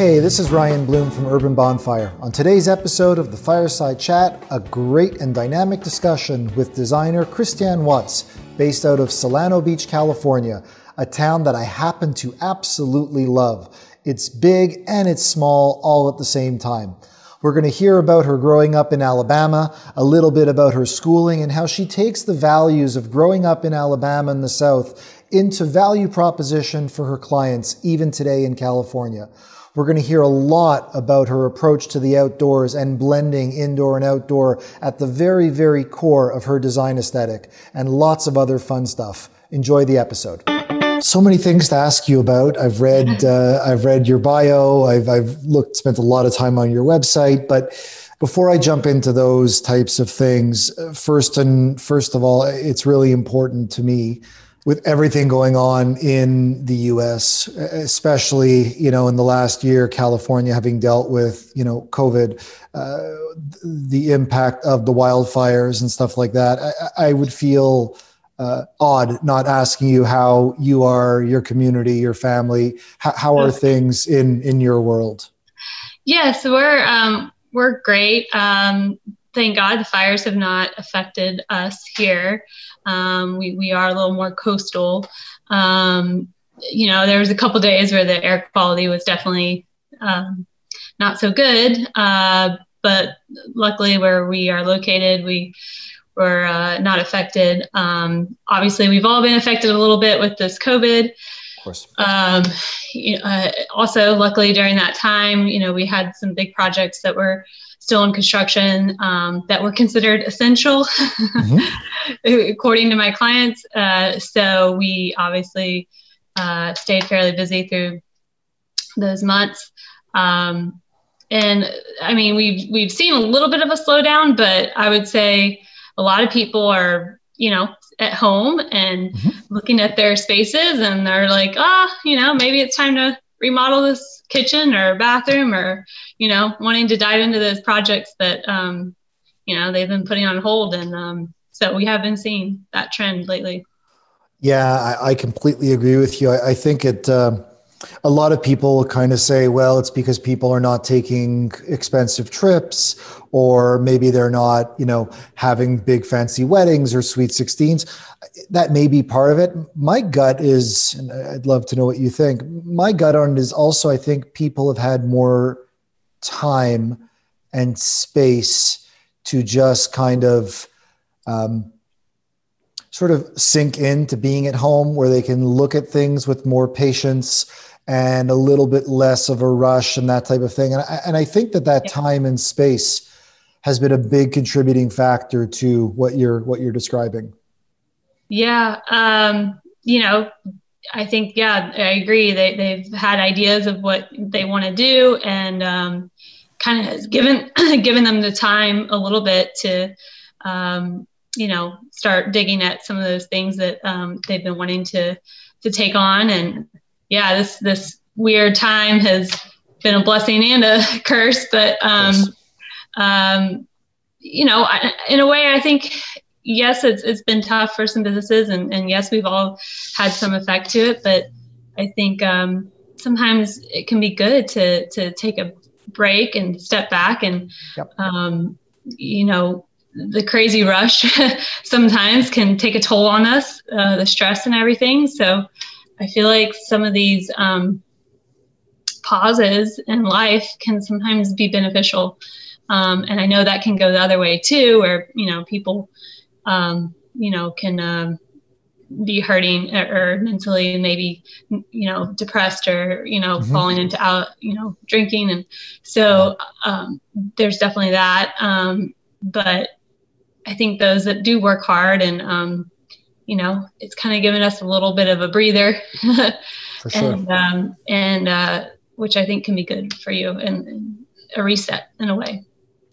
Hey, this is Ryan Bloom from Urban Bonfire. On today's episode of the Fireside Chat, a great and dynamic discussion with designer Christiane Watts, based out of Solano Beach, California, a town that I happen to absolutely love. It's big and it's small all at the same time. We're going to hear about her growing up in Alabama, a little bit about her schooling, and how she takes the values of growing up in Alabama and the South into value proposition for her clients, even today in California. We're going to hear a lot about her approach to the outdoors and blending indoor and outdoor at the very, very core of her design aesthetic and lots of other fun stuff. Enjoy the episode. So many things to ask you about. I've read, uh, I've read your bio. I've, I've looked, spent a lot of time on your website, but before I jump into those types of things, first and first of all, it's really important to me with everything going on in the US, especially, you know, in the last year, California having dealt with, you know, COVID, uh, the impact of the wildfires and stuff like that, I, I would feel uh, odd not asking you how you are, your community, your family. How, how are things in, in your world? Yes, we're, um, we're great. Um, thank God the fires have not affected us here. Um, we, we are a little more coastal. Um, you know, there was a couple days where the air quality was definitely um, not so good, uh, but luckily where we are located, we were uh, not affected. Um, obviously, we've all been affected a little bit with this COVID. Of course. Um, you know, uh, also, luckily during that time, you know, we had some big projects that were still in construction um, that were considered essential mm-hmm. according to my clients. Uh, so we obviously uh, stayed fairly busy through those months. Um, and I mean, we've we've seen a little bit of a slowdown, but I would say a lot of people are, you know, at home and mm-hmm. looking at their spaces, and they're like, ah, oh, you know, maybe it's time to remodel this kitchen or bathroom or you know wanting to dive into those projects that um, you know they've been putting on hold and um, so we have been seeing that trend lately. Yeah i, I completely agree with you. I, I think it uh, a lot of people kind of say well it's because people are not taking expensive trips or maybe they're not you know having big fancy weddings or sweet 16s that may be part of it. My gut is, and I'd love to know what you think. My gut on it is also, I think people have had more time and space to just kind of um, sort of sink into being at home where they can look at things with more patience and a little bit less of a rush and that type of thing. And I, and I think that that time and space has been a big contributing factor to what you're what you're describing. Yeah. Um, you know, I think, yeah, I agree. They, they've had ideas of what they want to do and um, kind of has given, given them the time a little bit to, um, you know, start digging at some of those things that um, they've been wanting to, to take on. And yeah, this, this weird time has been a blessing and a curse, but, um, um, you know, I, in a way, I think yes, it's it's been tough for some businesses, and and yes, we've all had some effect to it. But I think um, sometimes it can be good to to take a break and step back, and yep. um, you know, the crazy rush sometimes can take a toll on us, uh, the stress and everything. So I feel like some of these um, pauses in life can sometimes be beneficial. Um, and I know that can go the other way too, where you know people um, you know, can um, be hurting or, mentally maybe, you know, depressed or, you know, mm-hmm. falling into out, you know, drinking. And so um, there's definitely that. Um, but I think those that do work hard and, um, you know, it's kind of given us a little bit of a breather. for sure. And, um, and uh, which I think can be good for you and, and a reset in a way.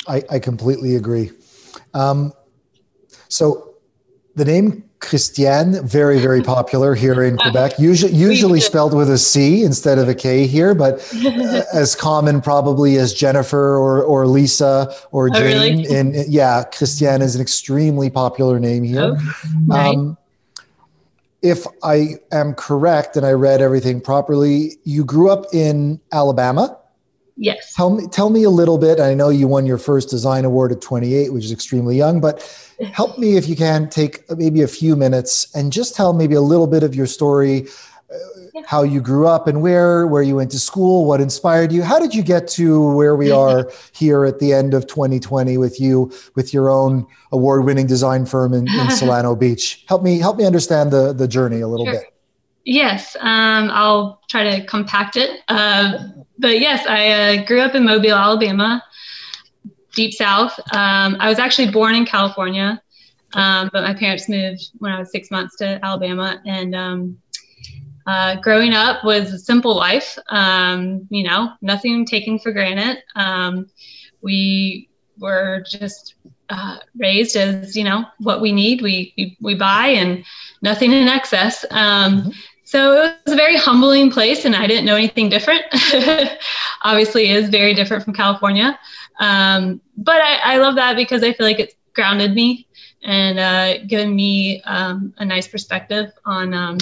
I, I completely agree. Um, so the name Christiane, very, very popular here in Quebec. Usually, usually spelled with a C instead of a K here, but as common probably as Jennifer or, or Lisa or Jane. Oh, really? And yeah, Christiane is an extremely popular name here. Oh, um, if I am correct and I read everything properly, you grew up in Alabama. Yes. Tell me, tell me a little bit. I know you won your first design award at 28, which is extremely young, but help me if you can take maybe a few minutes and just tell maybe a little bit of your story, yeah. how you grew up and where, where you went to school, what inspired you. How did you get to where we are here at the end of 2020 with you, with your own award-winning design firm in, in Solano Beach? Help me, help me understand the, the journey a little sure. bit. Yes, um, I'll try to compact it. Uh, but yes, I uh, grew up in Mobile, Alabama, deep south. Um, I was actually born in California, um, but my parents moved when I was six months to Alabama. And um, uh, growing up was a simple life, um, you know, nothing taken for granted. Um, we were just uh, raised as, you know, what we need, we, we, we buy and nothing in excess. Um, mm-hmm. So it was a very humbling place, and I didn't know anything different. Obviously, it is very different from California, um, but I, I, love that because I feel like it's grounded me and uh, given me um, a nice perspective on, um,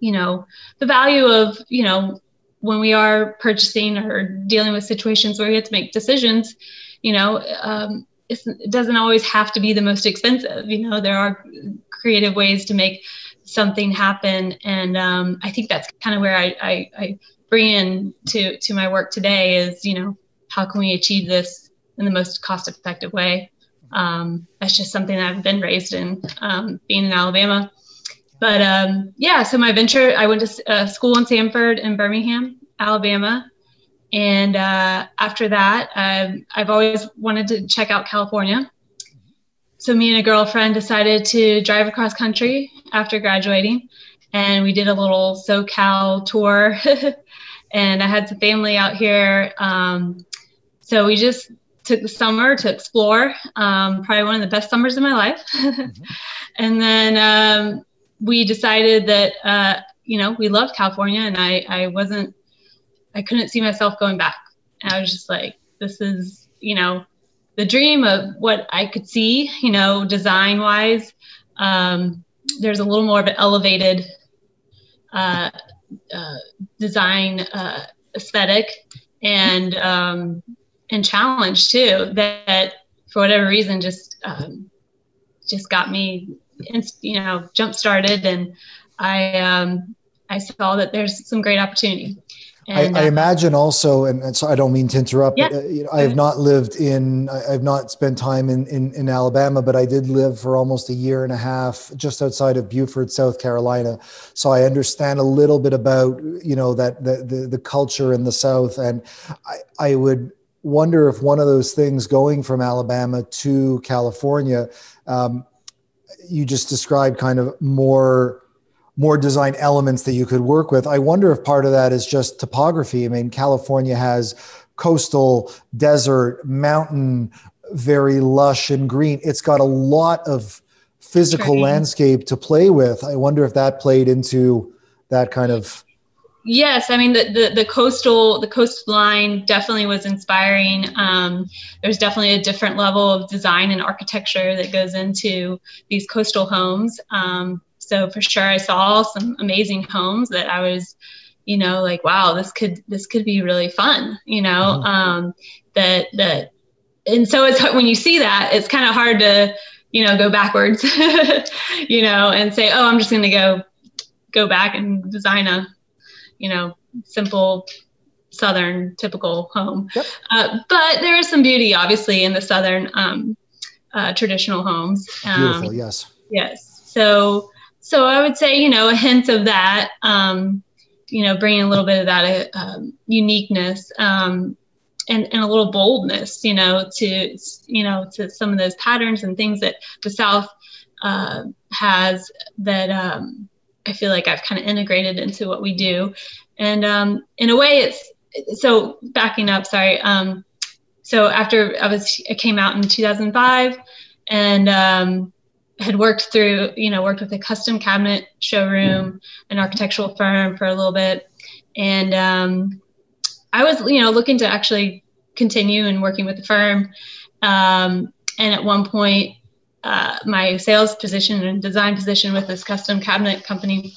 you know, the value of you know when we are purchasing or dealing with situations where we have to make decisions. You know, um, it doesn't always have to be the most expensive. You know, there are creative ways to make something happen. And um, I think that's kind of where I, I, I bring in to, to my work today is, you know, how can we achieve this in the most cost effective way? Um, that's just something that I've been raised in, um, being in Alabama. But um, yeah, so my venture, I went to uh, school in Samford in Birmingham, Alabama. And uh, after that, I've, I've always wanted to check out California. So me and a girlfriend decided to drive across country after graduating. And we did a little socal tour. And i had some family out here. Um, so we just took the summer to explore um, probably one of the best summers of my life. Mm-hmm. and then um, we decided that uh, you know we loved california and I, I wasn't i couldn't see myself going back And i was just like this is you know the dream of what I could see, you know, design wise. Um, there's a little more of an elevated uh, uh, design uh, aesthetic and um, and challenge too that for whatever reason just um, just got me you know jump started and I um, I saw that there's some great opportunity and, I, I, uh, imagine also, and, and, so I don't mean to interrupt. Yeah. But, uh, you know, I have not lived in, I have not spent time in, in, in Alabama, but I did live for almost a year and a half just outside of Beaufort, South Carolina. So I understand a little bit about, you know, that the the, the culture in the South, and I, I would wonder if one of those things going from Alabama to California, um, you just described kind of more more design elements that you could work with. I wonder if part of that is just topography. I mean, California has coastal, desert, mountain, very lush and green. It's got a lot of physical landscape to play with. I wonder if that played into that kind of Yes, I mean the, the, the coastal the coastline definitely was inspiring. Um, there's definitely a different level of design and architecture that goes into these coastal homes. Um, so for sure i saw some amazing homes that i was you know like wow this could this could be really fun you know mm-hmm. um that that and so it's when you see that it's kind of hard to you know go backwards you know and say oh i'm just going to go go back and design a you know simple southern typical home. Yep. uh, but there is some beauty obviously in the southern um, uh, traditional homes. Um, beautiful yes. yes. So so I would say, you know, a hint of that, um, you know, bringing a little bit of that uh, uniqueness um, and, and a little boldness, you know, to, you know, to some of those patterns and things that the South uh, has that um, I feel like I've kind of integrated into what we do. And um, in a way, it's so backing up, sorry. Um, so after I was, I came out in 2005 and um, had worked through, you know, worked with a custom cabinet showroom, an architectural firm for a little bit. And um, I was, you know, looking to actually continue and working with the firm. Um, and at one point, uh, my sales position and design position with this custom cabinet company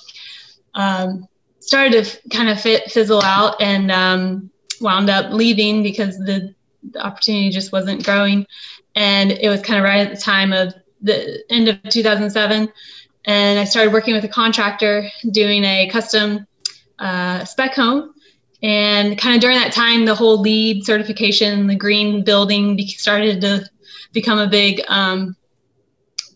um, started to kind of fit, fizzle out. And um, wound up leaving because the, the opportunity just wasn't growing. And it was kind of right at the time of the end of 2007. And I started working with a contractor doing a custom uh, spec home. And kind of during that time, the whole LEED certification, the green building started to become a big, um,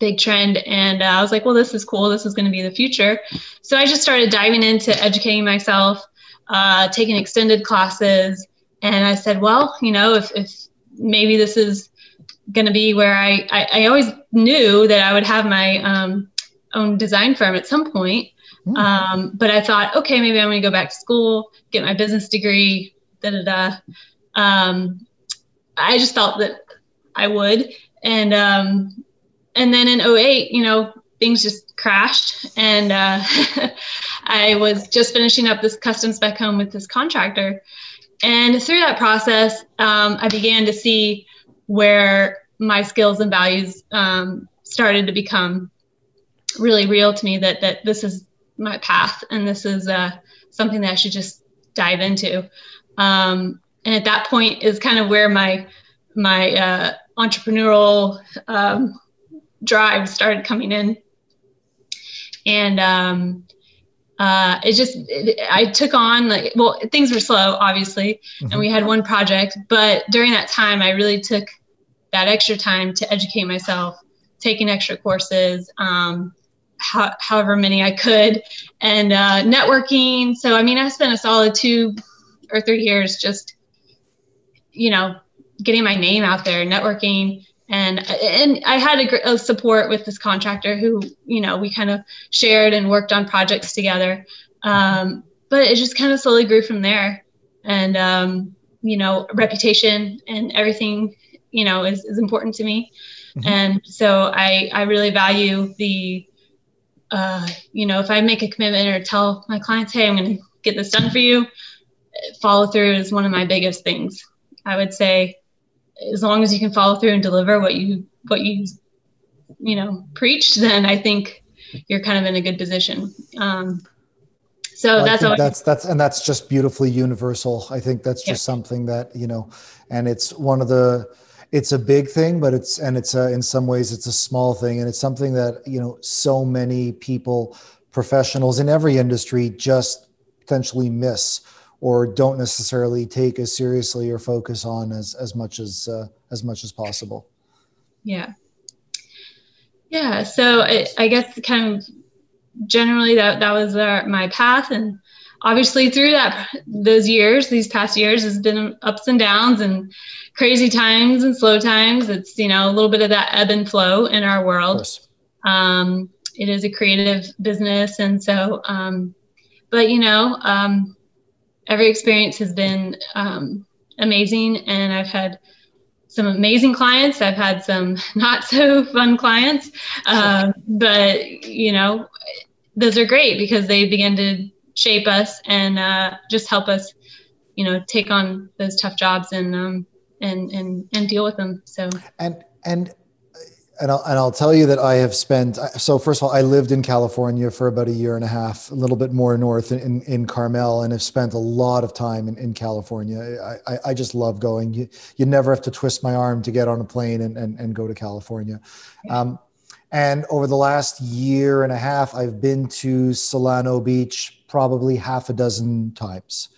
big trend. And uh, I was like, well, this is cool. This is going to be the future. So I just started diving into educating myself, uh, taking extended classes. And I said, well, you know, if, if maybe this is going to be where I, I, I, always knew that I would have my um, own design firm at some point. Mm. Um, but I thought, okay, maybe I'm going to go back to school, get my business degree, da da da. Um, I just felt that I would. And, um, and then in 08, you know, things just crashed. And uh, I was just finishing up this custom spec home with this contractor. And through that process, um, I began to see where my skills and values um, started to become really real to me that that this is my path and this is uh, something that I should just dive into. Um, and at that point is kind of where my my uh, entrepreneurial um, drive started coming in, and um, uh, it just it, I took on like well things were slow obviously, mm-hmm. and we had one project, but during that time I really took that extra time to educate myself, taking extra courses, um, how, however many I could, and uh, networking. So, I mean, I spent a solid two or three years just, you know, getting my name out there, networking. And, and I had a, a support with this contractor who, you know, we kind of shared and worked on projects together. Um, but it just kind of slowly grew from there. And, um, you know, reputation and everything you know is, is important to me mm-hmm. and so i i really value the uh, you know if i make a commitment or tell my clients hey i'm going to get this done for you follow through is one of my biggest things i would say as long as you can follow through and deliver what you what you you know preached then i think you're kind of in a good position. Um, so well, that's that's that's and that's just beautifully universal. I think that's just yeah. something that you know and it's one of the it's a big thing, but it's and it's a, in some ways it's a small thing, and it's something that you know so many people, professionals in every industry, just potentially miss or don't necessarily take as seriously or focus on as as much as uh, as much as possible. Yeah. Yeah. So I, I guess kind of generally that that was our, my path and obviously through that those years these past years has been ups and downs and crazy times and slow times it's you know a little bit of that ebb and flow in our world um, it is a creative business and so um, but you know um, every experience has been um, amazing. And i've had some amazing clients. I've had some not so fun clients. Um, but you know those are great because they begin to shape us and uh, just help us, you know, take on those tough jobs and um, and and and deal with them. So. And and and I'll, and I'll tell you that I have spent. So first of all, I lived in California for about a year and a half, a little bit more north in, in, Carmel, and have spent a lot of time in, in California. I, I, I, just love going. You, you never have to twist my arm to get on a plane and, and, and go to California. Um, and over the last year and a half, I've been to Solano Beach, probably half a dozen times.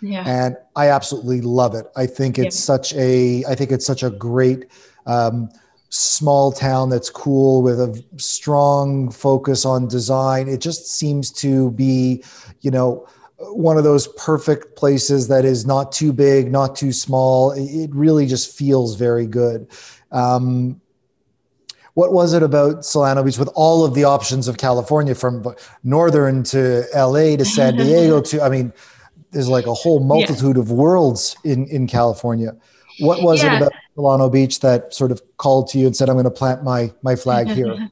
Yeah. And I absolutely love it. I think it's yeah. such a I think it's such a great um, small town that's cool with a strong focus on design. It just seems to be, you know, one of those perfect places that is not too big, not too small. It really just feels very good. Um, what was it about Solano Beach with all of the options of California from northern to LA to San Diego to I mean there's like a whole multitude yeah. of worlds in in California. What was yeah. it about Solano Beach that sort of called to you and said I'm going to plant my my flag here?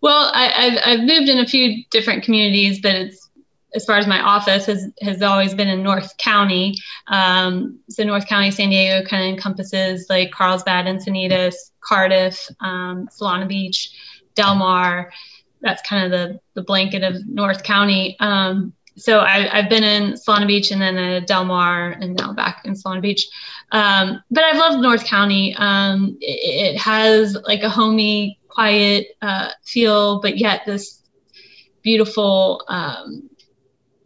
well, I, have I've moved in a few different communities, but it's as far as my office has has always been in North County. Um, so North County, San Diego kind of encompasses like Carlsbad, Encinitas, Cardiff, um, Solana Beach, Del Mar. That's kind of the the blanket of North County. Um, so I, have been in Solana Beach and then uh, Del Mar and now back in Solana Beach. Um, but I've loved North County. Um, it, it, has like a homey, quiet uh, feel, but yet this beautiful, um,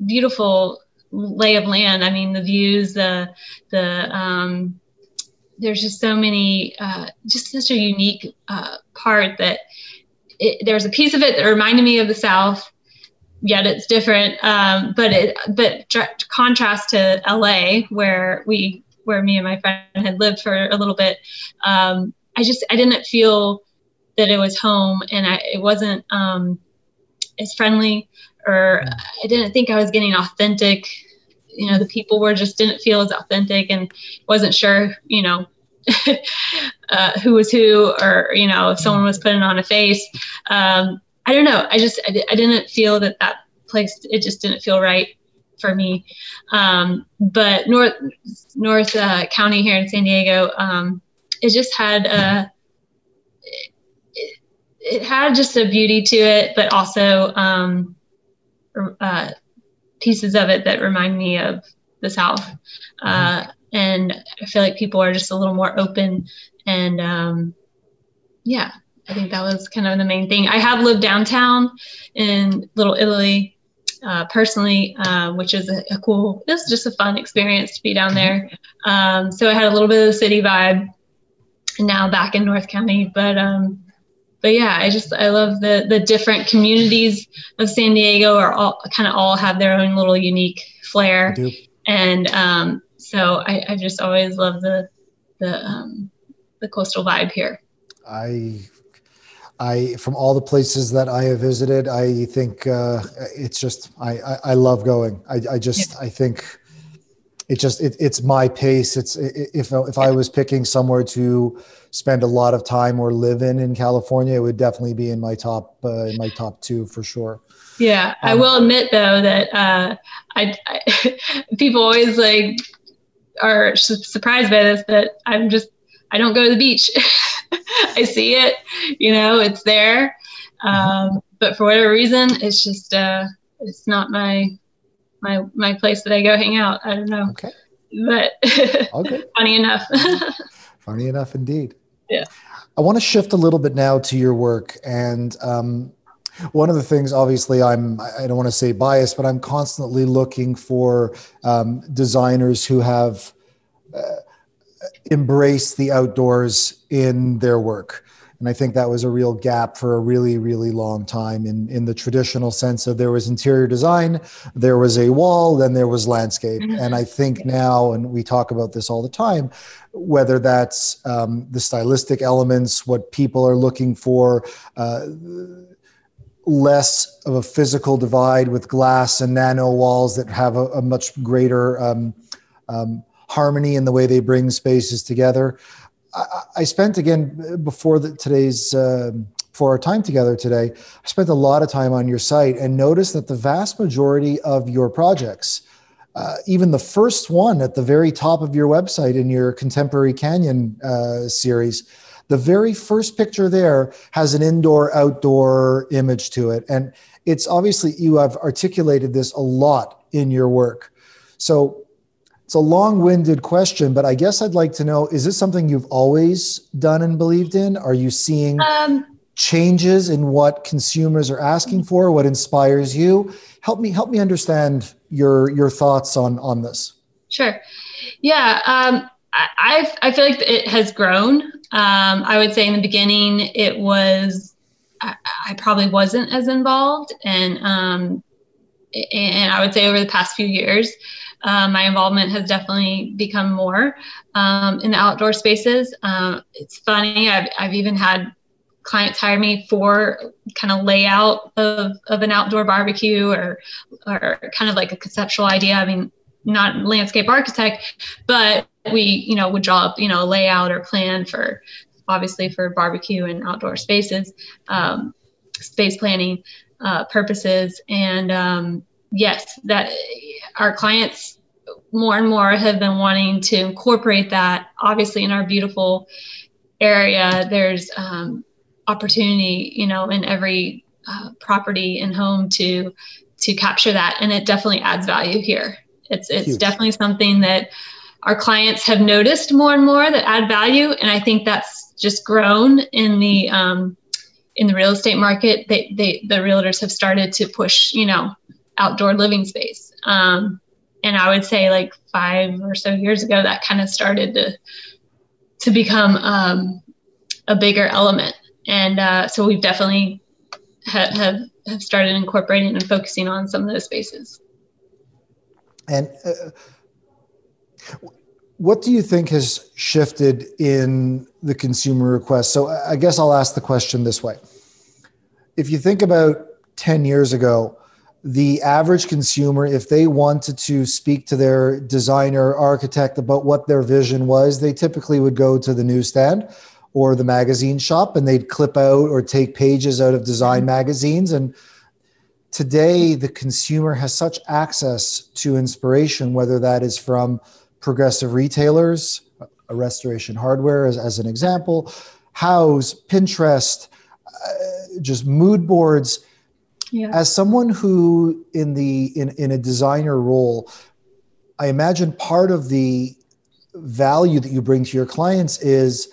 beautiful lay of land. I mean, the views, the the um, there's just so many, uh, just such a unique uh, part that it, there's a piece of it that reminded me of the South. Yet it's different, um, but it but contrast to LA where we where me and my friend had lived for a little bit. Um, I just I didn't feel that it was home, and I, it wasn't um, as friendly, or I didn't think I was getting authentic you know the people were just didn't feel as authentic and wasn't sure you know uh, who was who or you know if someone was putting on a face um, i don't know i just I, I, didn't feel that that place it just didn't feel right for me um, but north north uh, county here in san diego um, it just had a it, it, had just a beauty to it but also um, uh, pieces of it that remind me of the South. Uh, and I feel like people are just a little more open. And um, yeah, I think that was kind of the main thing. I have lived downtown in Little Italy uh, personally, uh, which is a, a, cool, it was just a fun experience to be down there. Um, so I had a little bit of the city vibe. Now back in North County, but um, but yeah, I just I love the the different communities of San Diego are all kind of all have their own little unique flair, and um, so I, I just always love the the um, the coastal vibe here. I I from all the places that I have visited, I think uh, it's just I, I, I love going. I, I just yeah. I think it just it, it's my pace. It's if if I was picking somewhere to spend a lot of time or live in in California, it would definitely be in my top uh, in my top two for sure. Yeah, um, I will admit though that uh, I, I people always like are surprised by this but I'm just I don't go to the beach. I see it, you know, it's there, mm-hmm. um, but for whatever reason, it's just uh, it's not my my my place that I go hang out. I don't know. Okay. But okay. funny enough. funny enough indeed. Yeah. I want to shift a little bit now to your work and um, one of the things obviously i'm i don't want to say biased but i'm constantly looking for um, designers who have uh, embraced the outdoors in their work and I think that was a real gap for a really, really long time in, in the traditional sense of there was interior design, there was a wall, then there was landscape. Mm-hmm. And I think now, and we talk about this all the time, whether that's um, the stylistic elements, what people are looking for, uh, less of a physical divide with glass and NanaWalls that have a, a much greater um, um, harmony in the way they bring spaces together. I, I spent again before the, today's uh, for our time together today. I spent a lot of time on your site and noticed that the vast majority of your projects, uh, even the first one at the very top of your website in your Contemporary Canyon uh, series, the very first picture there has an indoor outdoor image to it. And it's obviously you have articulated this a lot in your work. So it's a long-winded question, but I guess I'd like to know: Is this something you've always done and believed in? Are you seeing um, changes in what consumers are asking for? What inspires you? Help me help me understand your your thoughts on on this. Sure. Yeah. Um, I I feel like it has grown. Um, I would say in the beginning it was I, I probably wasn't as involved, and um, and I would say over the past few years um, my involvement has definitely become more um, in the outdoor spaces. Um, it's funny, I've, I've even had clients hire me for kind of layout of, of an outdoor barbecue or, or kind of like a conceptual idea. I mean, not landscape architect, but we, you know, would draw up, you know, a layout or plan for obviously for barbecue and outdoor spaces, um, space planning uh, purposes. And um, yes, that our clients more and more have been wanting to incorporate that. Obviously, in our beautiful area, there's um, opportunity, you know, in every uh, property and home to to capture that, and it definitely adds value here. It's it's Huge. definitely something that our clients have noticed more and more that add value, and I think that's just grown in the um, in the real estate market. They, they the realtors have started to push, you know, outdoor living space. Um, and I would say like five or so years ago, that kind of started to to become um, a bigger element. And uh, so we've definitely ha- have have started incorporating and focusing on some of those spaces. And uh, what do you think has shifted in the consumer request? So I guess I'll ask the question this way. If you think about 10 years ago, the average consumer, if they wanted to speak to their designer, architect about what their vision was, they typically would go to the newsstand or the magazine shop and they'd clip out or take pages out of design magazines. And today, the consumer has such access to inspiration, whether that is from progressive retailers, a restoration hardware as, as an example, Houzz, Pinterest, uh, just mood boards yeah. As someone who in the in, in a designer role, I imagine part of the value that you bring to your clients is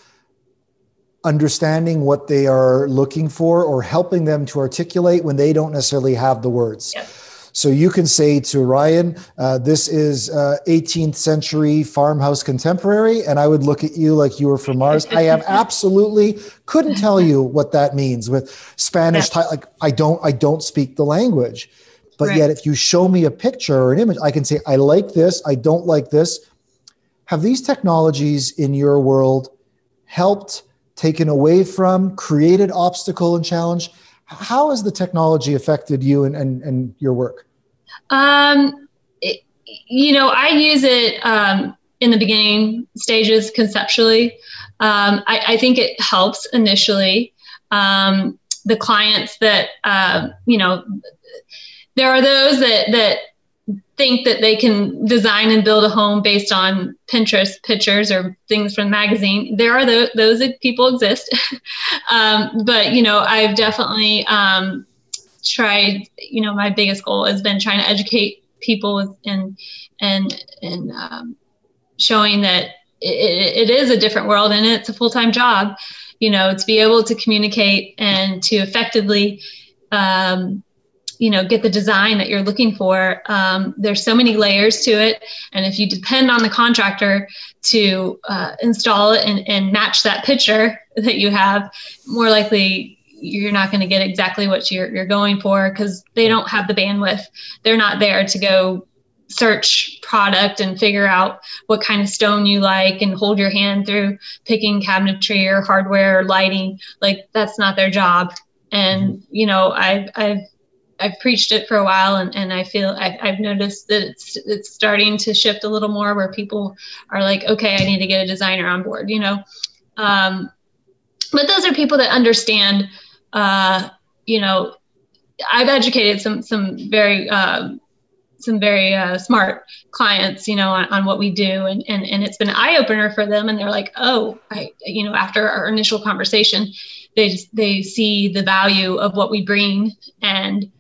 understanding what they are looking for or helping them to articulate when they don't necessarily have the words. Yep. So you can say to Ryan, uh, this is uh, 18th century farmhouse contemporary. And I would look at you like you were from Mars. I have absolutely couldn't tell you what that means with Spanish. Yeah. like I don't, I don't speak the language. But right. yet if you show me a picture or an image, I can say, I like this. I don't like this. Have these technologies in your world helped, taken away from, created obstacle and challenge? How has the technology affected you and, and, and your work? Um, it, you know, I use it um, in the beginning stages conceptually. Um, I, I, think it helps initially. Um, the clients that, uh, you know, there are those that, that think that they can design and build a home based on Pinterest pictures or things from the magazine. There are those, those people exist. um, but, you know, I've definitely um, tried, you know, my biggest goal has been trying to educate people and, and, and um, showing that it, it is a different world and it's a full-time job, you know, to be able to communicate and to effectively, um, you know get the design that you're looking for. Um, there's so many layers to it. And if you depend on the contractor to uh, install it and, and match that picture that you have more likely you're not going to get exactly what you're, you're going for because they don't have the bandwidth. They're not there to go search product and figure out what kind of stone you like and hold your hand through picking cabinetry or hardware or lighting. Like that's not their job. And you know i've i've I've preached it for a while, and, and I feel I, I've noticed that it's it's starting to shift a little more, where people are like, okay, I need to get a designer on board, you know. Um, but those are people that understand. Uh, you know, I've educated some some very uh, some very uh, smart clients, you know, on, on, what we do, and and and it's been an eye opener for them, and they're like, oh, I, you know, after our initial conversation, they they see the value of what we bring and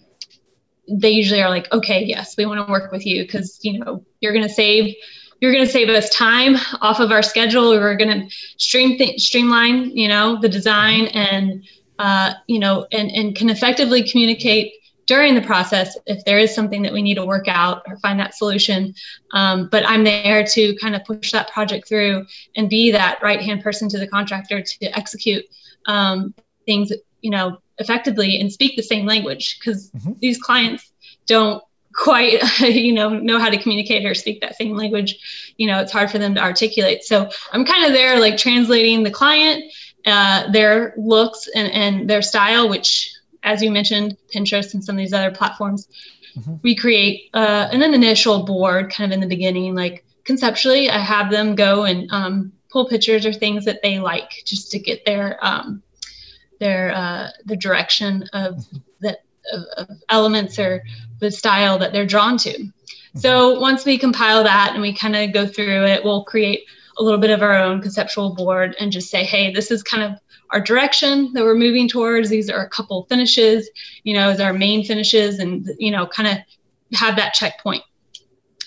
they usually are like, okay, yes, we want to work with you because you know you're going to save you're going to save us time off of our schedule. We're going to stream th- streamline, you know, the design and uh, you know, and and can effectively communicate during the process if there is something that we need to work out or find that solution. Um, but I'm there to kind of push that project through and be that right hand person to the contractor to execute um, things, you know, effectively and speak the same language because mm-hmm. these clients don't quite you know know how to communicate or speak that same language you know it's hard for them to articulate so i'm kind of there like translating the client uh, their looks and, and their style which as you mentioned pinterest and some of these other platforms mm-hmm. we create uh, an initial board kind of in the beginning like conceptually i have them go and um, pull pictures or things that they like just to get their um, their uh, the direction of that of, of, elements or the style that they're drawn to. So once we compile that and we kind of go through it, we'll create a little bit of our own conceptual board and just say, hey, this is kind of our direction that we're moving towards. These are a couple finishes, you know, as our main finishes, and you know, kind of have that checkpoint.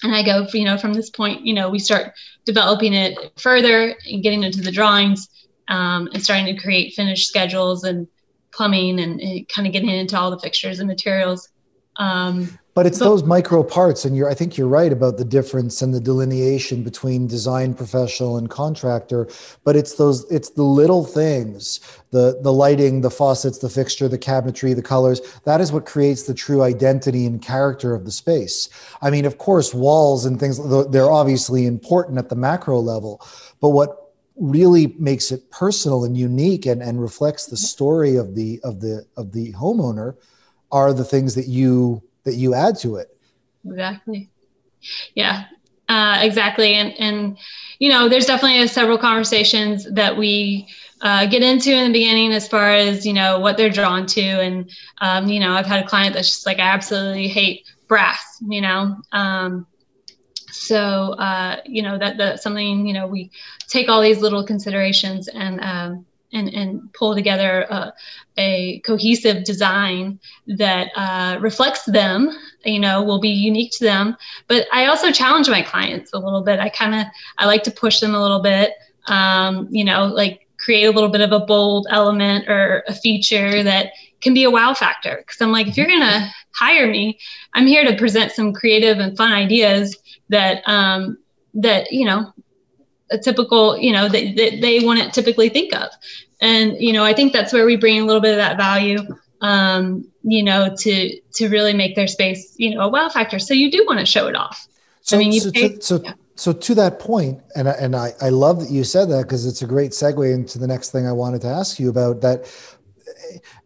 And I go, you know, from this point, you know, we start developing it further and getting into the drawings um, and starting to create finished schedules and plumbing and, and kind of getting into all the fixtures and materials. Um, but it's but, those micro parts, and you're I think you're right about the difference and the delineation between design professional and contractor. But it's those it's the little things, the the lighting, the faucets, the fixture, the cabinetry, the colors. That is what creates the true identity and character of the space. I mean, of course, walls and things they're obviously important at the macro level, but what really makes it personal and unique and, and reflects the story of the of the of the homeowner are the things that you that you add to it. Exactly. Yeah. Uh, exactly. And and you know there's definitely several conversations that we uh, get into in the beginning as far as you know what they're drawn to. And um, you know i've had a client that's just like i absolutely hate brass you know? Um, so uh, you know that that's something you know we take all these little considerations and um, and, and pull together a, a cohesive design that uh, reflects them you know will be unique to them. But i also challenge my clients a little bit. I kind of i like to push them a little bit um, you know like create a little bit of a bold element or a feature that can be a wow factor. Because i'm like if you're to hire me i'm here to present some creative and fun ideas that um, that you know a typical, you know, that, that they wouldn't typically think of. And, you know, I think that's where we bring a little bit of that value, um, you know, to, to really make their space, you know, a wow factor. So you do want to show it off. So, I mean, so, pay, so, yeah. so to that point, and, I, and I, I love that you said that because it's a great segue into the next thing I wanted to ask you about that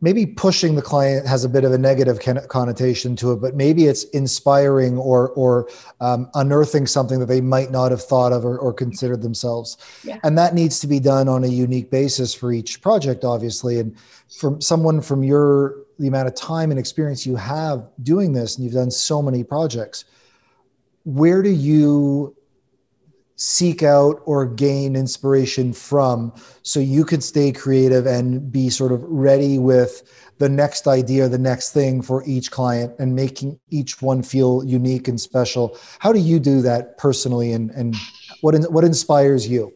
maybe pushing the client has a bit of a negative connotation to it, but maybe it's inspiring or or um, unearthing something that they might not have thought of or, or considered themselves. Yeah. And that needs to be done on a unique basis for each project, obviously. And from someone from your the amount of time and experience you have doing this, and you've done so many projects, where do you seek out or gain inspiration from. So you can stay creative and be sort of ready with the next idea the next thing for each client and making each one feel unique and special. How do you do that personally and and what what inspires you?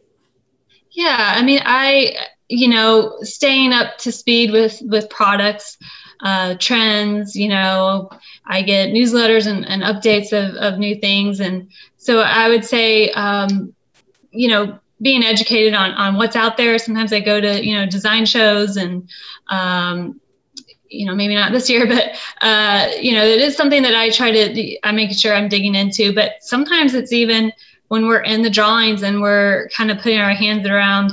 Yeah i mean i you know staying up to speed with with products uh, trends you know i get newsletters and, and updates of, of new things and so I would say, um, you know, being educated on, on what's out there. Sometimes I go to, you know, design shows and, um, you know, maybe not this year, but, uh, you know, it is something that I try to, I'm making sure I'm digging into, but sometimes it's even when we're in the drawings and we're kind of putting our hands around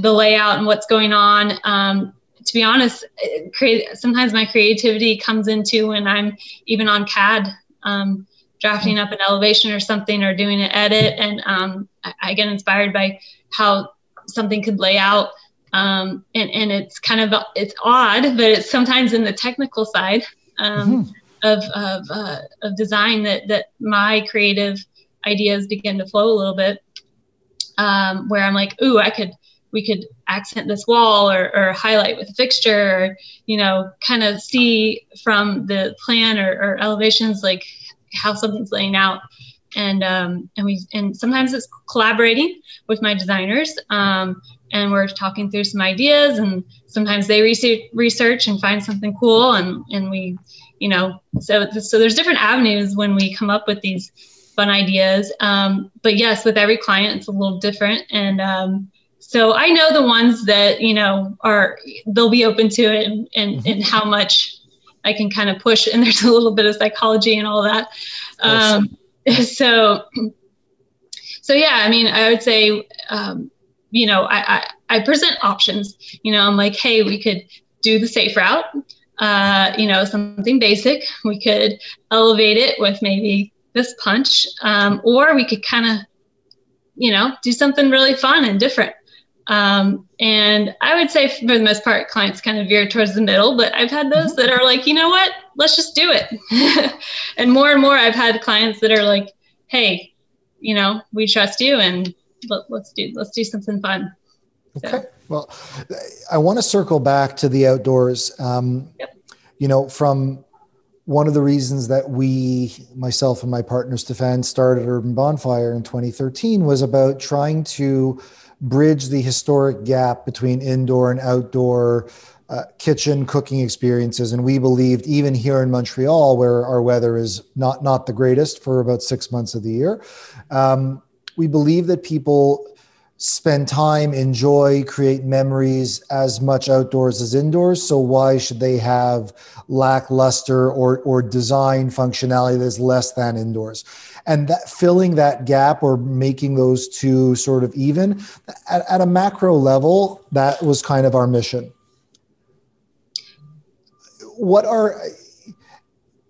the layout and what's going on. Um, to be honest, create, sometimes my creativity comes into when I'm even on CAD. Um, drafting up an elevation or something or doing an edit and um, I, I, get inspired by how something could lay out um, and, and it's kind of it's odd but it's sometimes in the technical side um, mm-hmm. of, of, uh, of design that, that my creative ideas begin to flow a little bit um, where i'm like ooh i could we could accent this wall or, or highlight with a fixture or you know kind of see from the plan or, or elevations like how something's laying out. And um, and we and sometimes it's collaborating with my designers um, and we're talking through some ideas and sometimes they research research and find something cool and and we you know so so there's different avenues when we come up with these fun ideas. Um, but yes with every client it's a little different and um, so I know the ones that you know are they'll be open to it and and, and how much I can kind of push, and there's a little bit of psychology and all that. Um, so, so yeah, I mean, I would say, um, you know, I, I, I present options. You know, I'm like, hey, we could do the safe route. Uh, you know, something basic. We could elevate it with maybe this punch, um, or we could kind of, you know, do something really fun and different. Um, and I would say for the most part, clients kind of veer towards the middle, but I've had those that are like, you know what, let's just do it. and more and more, I've had clients that are like, hey, you know, we trust you and let, us do let's do something fun. Okay. Well, I want to circle back to the outdoors. Um, yep. You know, from one of the reasons that we, myself and my partner Stefan, started Urban Bonfire in 2013 was about trying to bridge the historic gap between indoor and outdoor uh, kitchen cooking experiences. And we believed, even here in Montreal, where our weather is not not the greatest for about six months of the year, um, we believe that people spend time, enjoy, create memories as much outdoors as indoors. So why should they have lackluster or or design functionality that's less than indoors? And that filling that gap or making those two sort of even at, at a macro level, that was kind of our mission. What are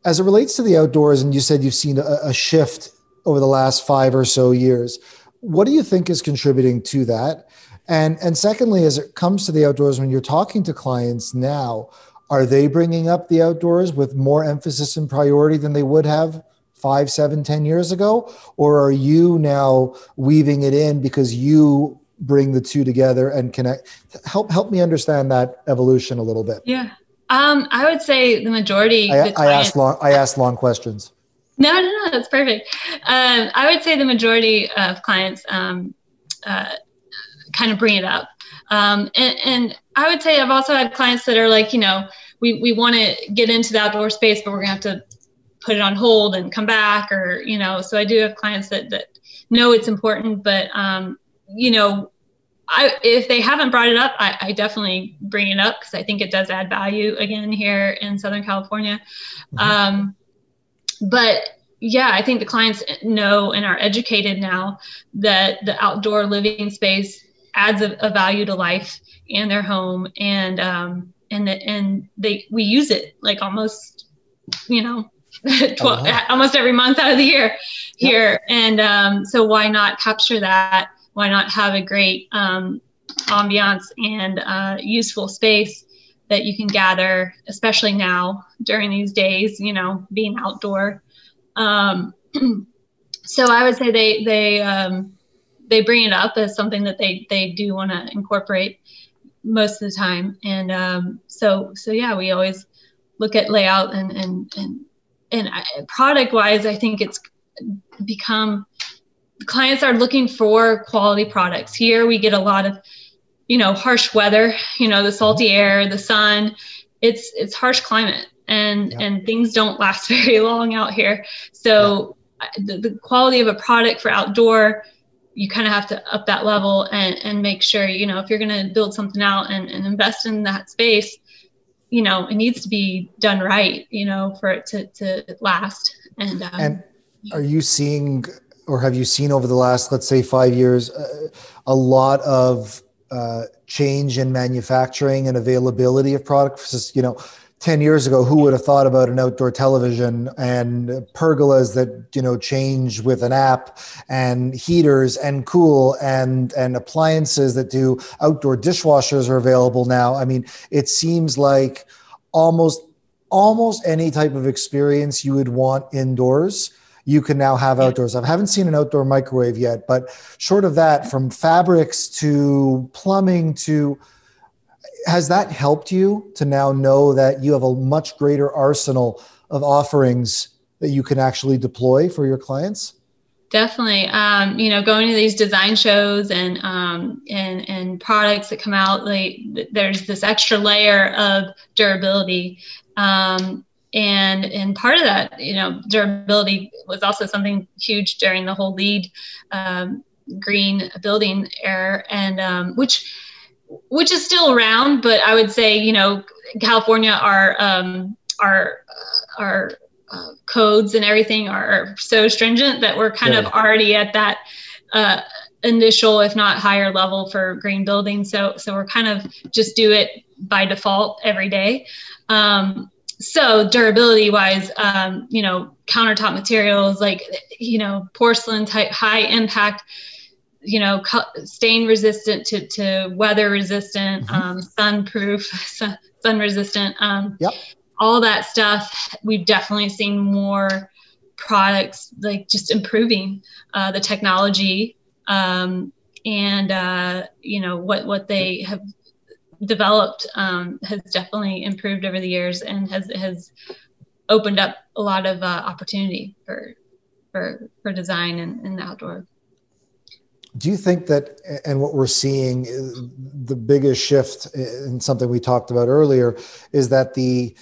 as it relates to the outdoors, and you said you've seen a, a shift over the last five or so years what do you think is contributing to that? And and secondly, as it comes to the outdoors, when you're talking to clients now, are they bringing up the outdoors with more emphasis and priority than they would have five, seven, ten years ago, or are you now weaving it in because you bring the two together and connect? Help help me understand that evolution a little bit. Yeah, um, I would say the majority. I, the I asked long. I asked long questions. No, no, no, that's perfect. Um, I would say the majority of clients um, uh, kind of bring it up. Um, and, and, I would say I've also had clients that are like, you know, we, we want to get into the outdoor space, but we're going to have to put it on hold and come back or, you know, so I do have clients that, that know it's important, but, um, you know, I, if they haven't brought it up, I, I definitely bring it up because I think it does add value again here in Southern California. Mm-hmm. But yeah, I think the clients know and are educated now that the outdoor living space adds a, a value to life and their home, and um, and the, and they we use it like almost, you know, 12, uh-huh. almost every month out of the year here, yep. and um, so why not capture that? Why not have a great um, ambiance and uh, useful space that you can gather, especially now during these days, you know, being outdoor. Um, so I would say they they um, they bring it up as something that they they do want to incorporate most of the time, and um, so so yeah, we always look at layout and and and and product wise, I think it's become clients are looking for quality products. Here we get a lot of you know harsh weather, you know the salty air, the sun. It's it's harsh climate and yeah. and things don't last very long out here so yeah. the, the quality of a product for outdoor you kind of have to up that level and and make sure you know if you're going to build something out and, and invest in that space you know it needs to be done right you know for it to, to last and um, and are you seeing or have you seen over the last let's say five years uh, a lot of uh, change in manufacturing and availability of products? You know 10 years ago who would have thought about an outdoor television and pergolas that you know change with an app and heaters and cool and and appliances that do outdoor dishwashers are available now? I mean it seems like almost almost any type of experience you would want indoors you can now have outdoors. I haven't seen an outdoor microwave yet, but short of that, from fabrics to plumbing to has that helped you to now know that you have a much greater arsenal of offerings that you can actually deploy for your clients? Definitely. Um, you know, going to these design shows and um, and and products that come out, like there's this extra layer of durability. Um, and and part of that, you know, durability was also something huge during the whole LEED um, green building era, and um, which which is still around, but I would say, you know, California, our um, our uh, our uh, codes and everything are so stringent that we're kind yeah. of already at that uh, initial, if not higher level for green building So so we're kind of just do it by default every day. Um, so durability wise, um, you know, countertop materials like you know porcelain type high impact you know, stain resistant to, to weather resistant, mm-hmm. um, sunproof, sun resistant, um, yep. all that stuff. We've definitely seen more products like just improving uh, the technology um, and uh, you know what what they have developed um, has definitely improved over the years and has has opened up a lot of uh, opportunity for for for design and, and outdoor. Do you think that, and what we're seeing, the biggest shift in something we talked about earlier, is that the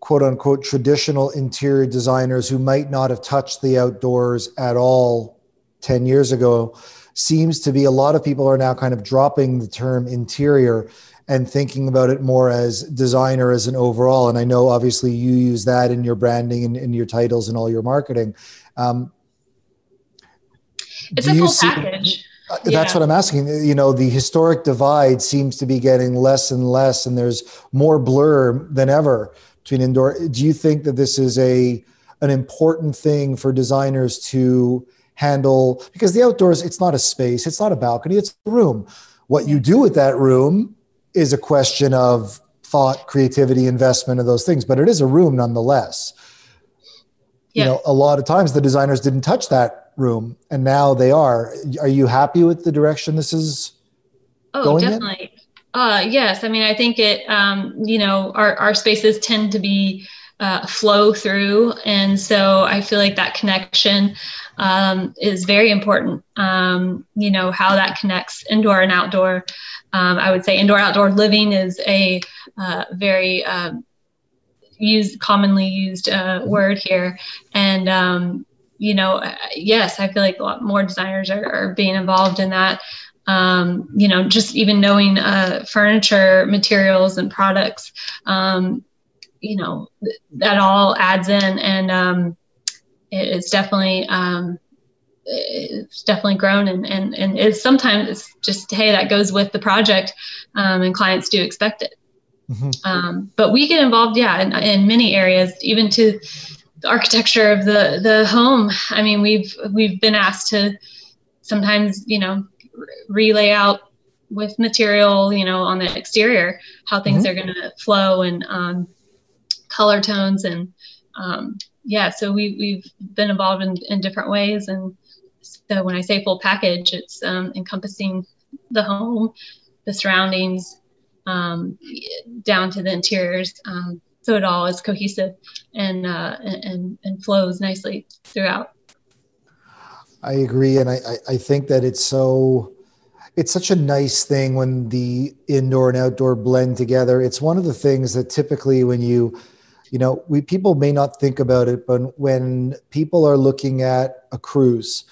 quote unquote traditional interior designers who might not have touched the outdoors at all 10 years ago seems to be a lot of people are now kind of dropping the term interior and thinking about it more as designer as an overall. And I know obviously you use that in your branding and in your titles and all your marketing. Um, it's a full see, package. Uh, that's yeah. what I'm asking. You know, the historic divide seems to be getting less and less, and there's more blur than ever between indoor. Do you think that this is a an important thing for designers to handle? Because the outdoors, it's not a space, it's not a balcony, it's a room. What you do with that room is a question of thought, creativity, investment, of those things, but it is a room nonetheless. Yeah. You know, a lot of times the designers didn't touch that room and now they are. Are you happy with the direction this is oh, definitely. In? Uh, yes. I mean, I think it, um, you know, our, our spaces tend to be uh, flow through. And so I feel like that connection um, is very important. Um, you know, how that connects indoor and outdoor. Um, I would say indoor outdoor living is a uh, very um, used, commonly used uh, word here. And, um, you know, uh, yes, I feel like a lot more designers are, are being involved in that. Um, you know, just even knowing uh, furniture materials and products, um, you know, th- that all adds in, and um, it, it's definitely um, it's definitely grown, and and and it's sometimes it's just hey that goes with the project, um, and clients do expect it. Mm-hmm. Um, but we get involved, yeah, in, in many areas, even to the architecture of the the home. I mean, we've we've been asked to sometimes, you know, relay out with material, you know, on the exterior, how things mm-hmm. are going to flow and um, color tones and um, yeah, so we we've been involved in, in different ways, and so when I say full package, it's um, encompassing the home, the surroundings, um, down to the interiors. Um, so it all is cohesive and, uh, and and flows nicely throughout. I agree, and I, I think that it's so it's such a nice thing when the indoor and outdoor blend together. It's one of the things that typically when you you know we people may not think about it but when people are looking at a cruise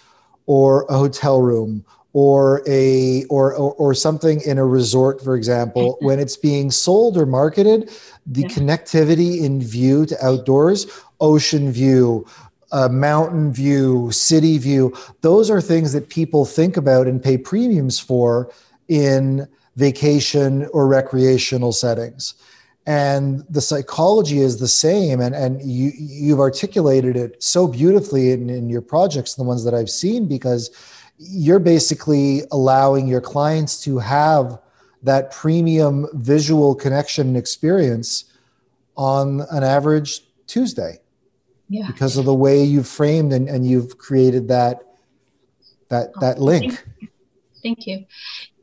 or a hotel room or a or, or, or something in a resort for example mm-hmm. when it's being sold or marketed the yeah. connectivity in view to outdoors ocean view uh, mountain view city view those are things that people think about and pay premiums for in vacation or recreational settings and the psychology is the same. And, and you, you've articulated it so beautifully in, in your projects the ones that i've seen because you're basically allowing your clients to have that premium visual connection and experience on an average tuesday yeah. because of the way you've framed and, and you've created that that oh, that link. thank you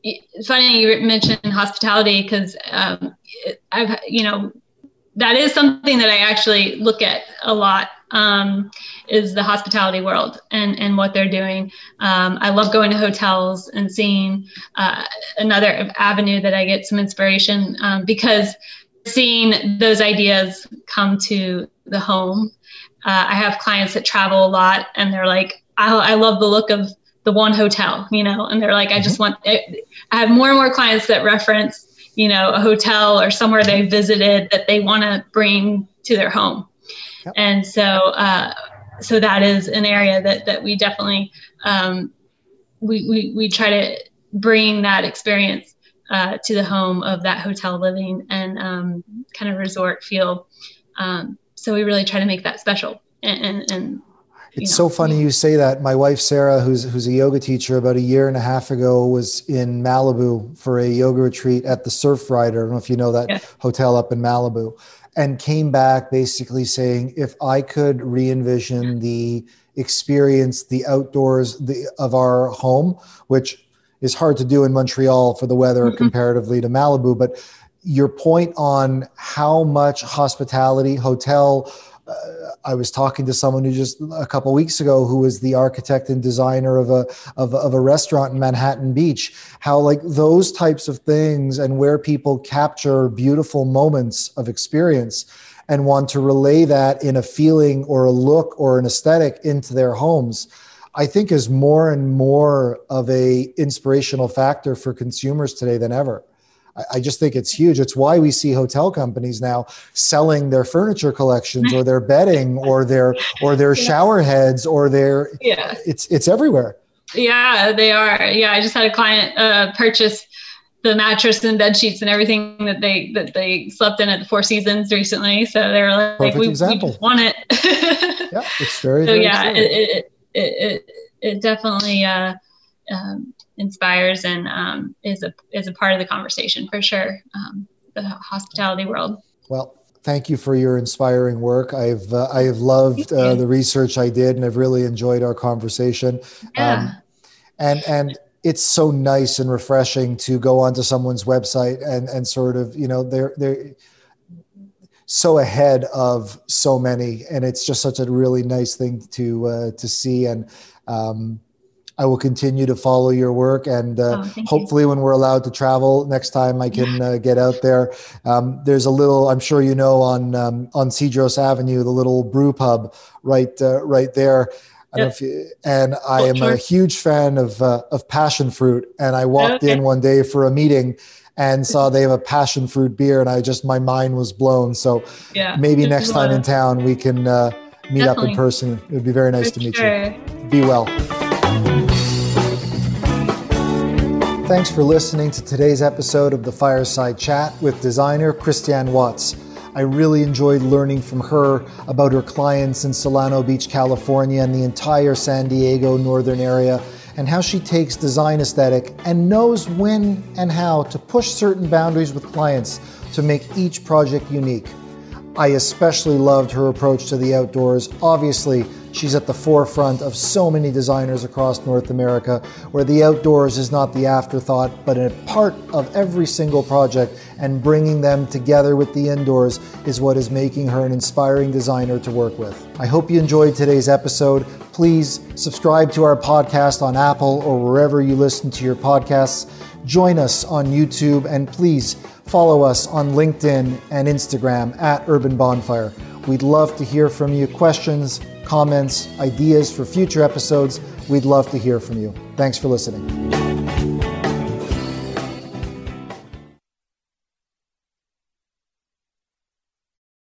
it's funny you mentioned hospitality because um, I've you know that is something that I actually look at a lot um, is the hospitality world and and what they're doing. Um, I love going to hotels and seeing uh, another avenue that I get some inspiration um, because seeing those ideas come to the home. Uh, I have clients that travel a lot and they're like, I, I love the look of the one hotel, you know, and they're like, I just mm-hmm. want, it. I have more and more clients that reference, you know, a hotel or somewhere they visited that they want to bring to their home. Yep. And so, uh, so that is an area that, that we definitely, um, we, we, we try to bring that experience uh, to the home of that hotel living and um, kind of resort feel. Um, so we really try to make that special and, and, and it's know, so funny you say that. My wife Sarah, who's who's a yoga teacher, about a year and a half ago was in Malibu for a yoga retreat at the Surfrider. I don't know if you know that yeah. hotel up in Malibu, and came back basically saying, if I could re-envision the experience, the outdoors the, of our home, which is hard to do in Montreal for the weather mm-hmm. comparatively to Malibu. But your point on how much hospitality, hotel, uh, I was talking to someone who just a couple weeks ago who was the architect and designer of a of, of a restaurant in Manhattan Beach. How like those types of things and where people capture beautiful moments of experience and want to relay that in a feeling or a look or an aesthetic into their homes. I think is more and more of a inspirational factor for consumers today than ever. I just think it's huge. It's why we see hotel companies now selling their furniture collections or their bedding or their or their shower heads or their yeah. It's it's everywhere. Yeah, they are. Yeah, I just had a client uh, purchase the mattress and bed sheets and everything that they that they slept in at the Four Seasons recently. So they were like, we, we, want it. yeah, it's very. So very yeah, it, it, it, it, it definitely uh, um, inspires and um, is a is a part of the conversation for sure. Um, the hospitality world. Well, thank you for your inspiring work. I've uh, I have loved uh, the research I did, and I've really enjoyed our conversation. Yeah. Um, and and it's so nice and refreshing to go onto someone's website and and sort of you know they're they're so ahead of so many, and it's just such a really nice thing to uh, to see and. Um, I will continue to follow your work, and uh, oh, hopefully, you. when we're allowed to travel next time, I can uh, get out there. Um, there's a little, I'm sure you know, on um, on Cedros Avenue, the little brew pub right uh, right there. Yep. You, and I am a huge fan of uh, of passion fruit, and I walked okay. in one day for a meeting and saw they have a passion fruit beer, and I just my mind was blown. So yeah, maybe next time in town we can uh, meet Definitely. up in person. It would be very nice for to meet sure. you. Be well. Thanks for listening to today's episode of the Fireside Chat with designer Christiane Watts. I really enjoyed learning from her about her clients in Solana Beach, California, and the entire San Diego northern area, and how she takes design aesthetic and knows when and how to push certain boundaries with clients to make each project unique. I especially loved her approach to the outdoors. Obviously, She's at the forefront of so many designers across North America, where the outdoors is not the afterthought, but a part of every single project, and bringing them together with the indoors is what is making her an inspiring designer to work with. I hope you enjoyed today's episode. Please subscribe to our podcast on Apple or wherever you listen to your podcasts. Join us on YouTube and please follow us on LinkedIn and Instagram at Urban Bonfire. We'd love to hear from you questions, comments, ideas for future episodes. We'd love to hear from you. Thanks for listening.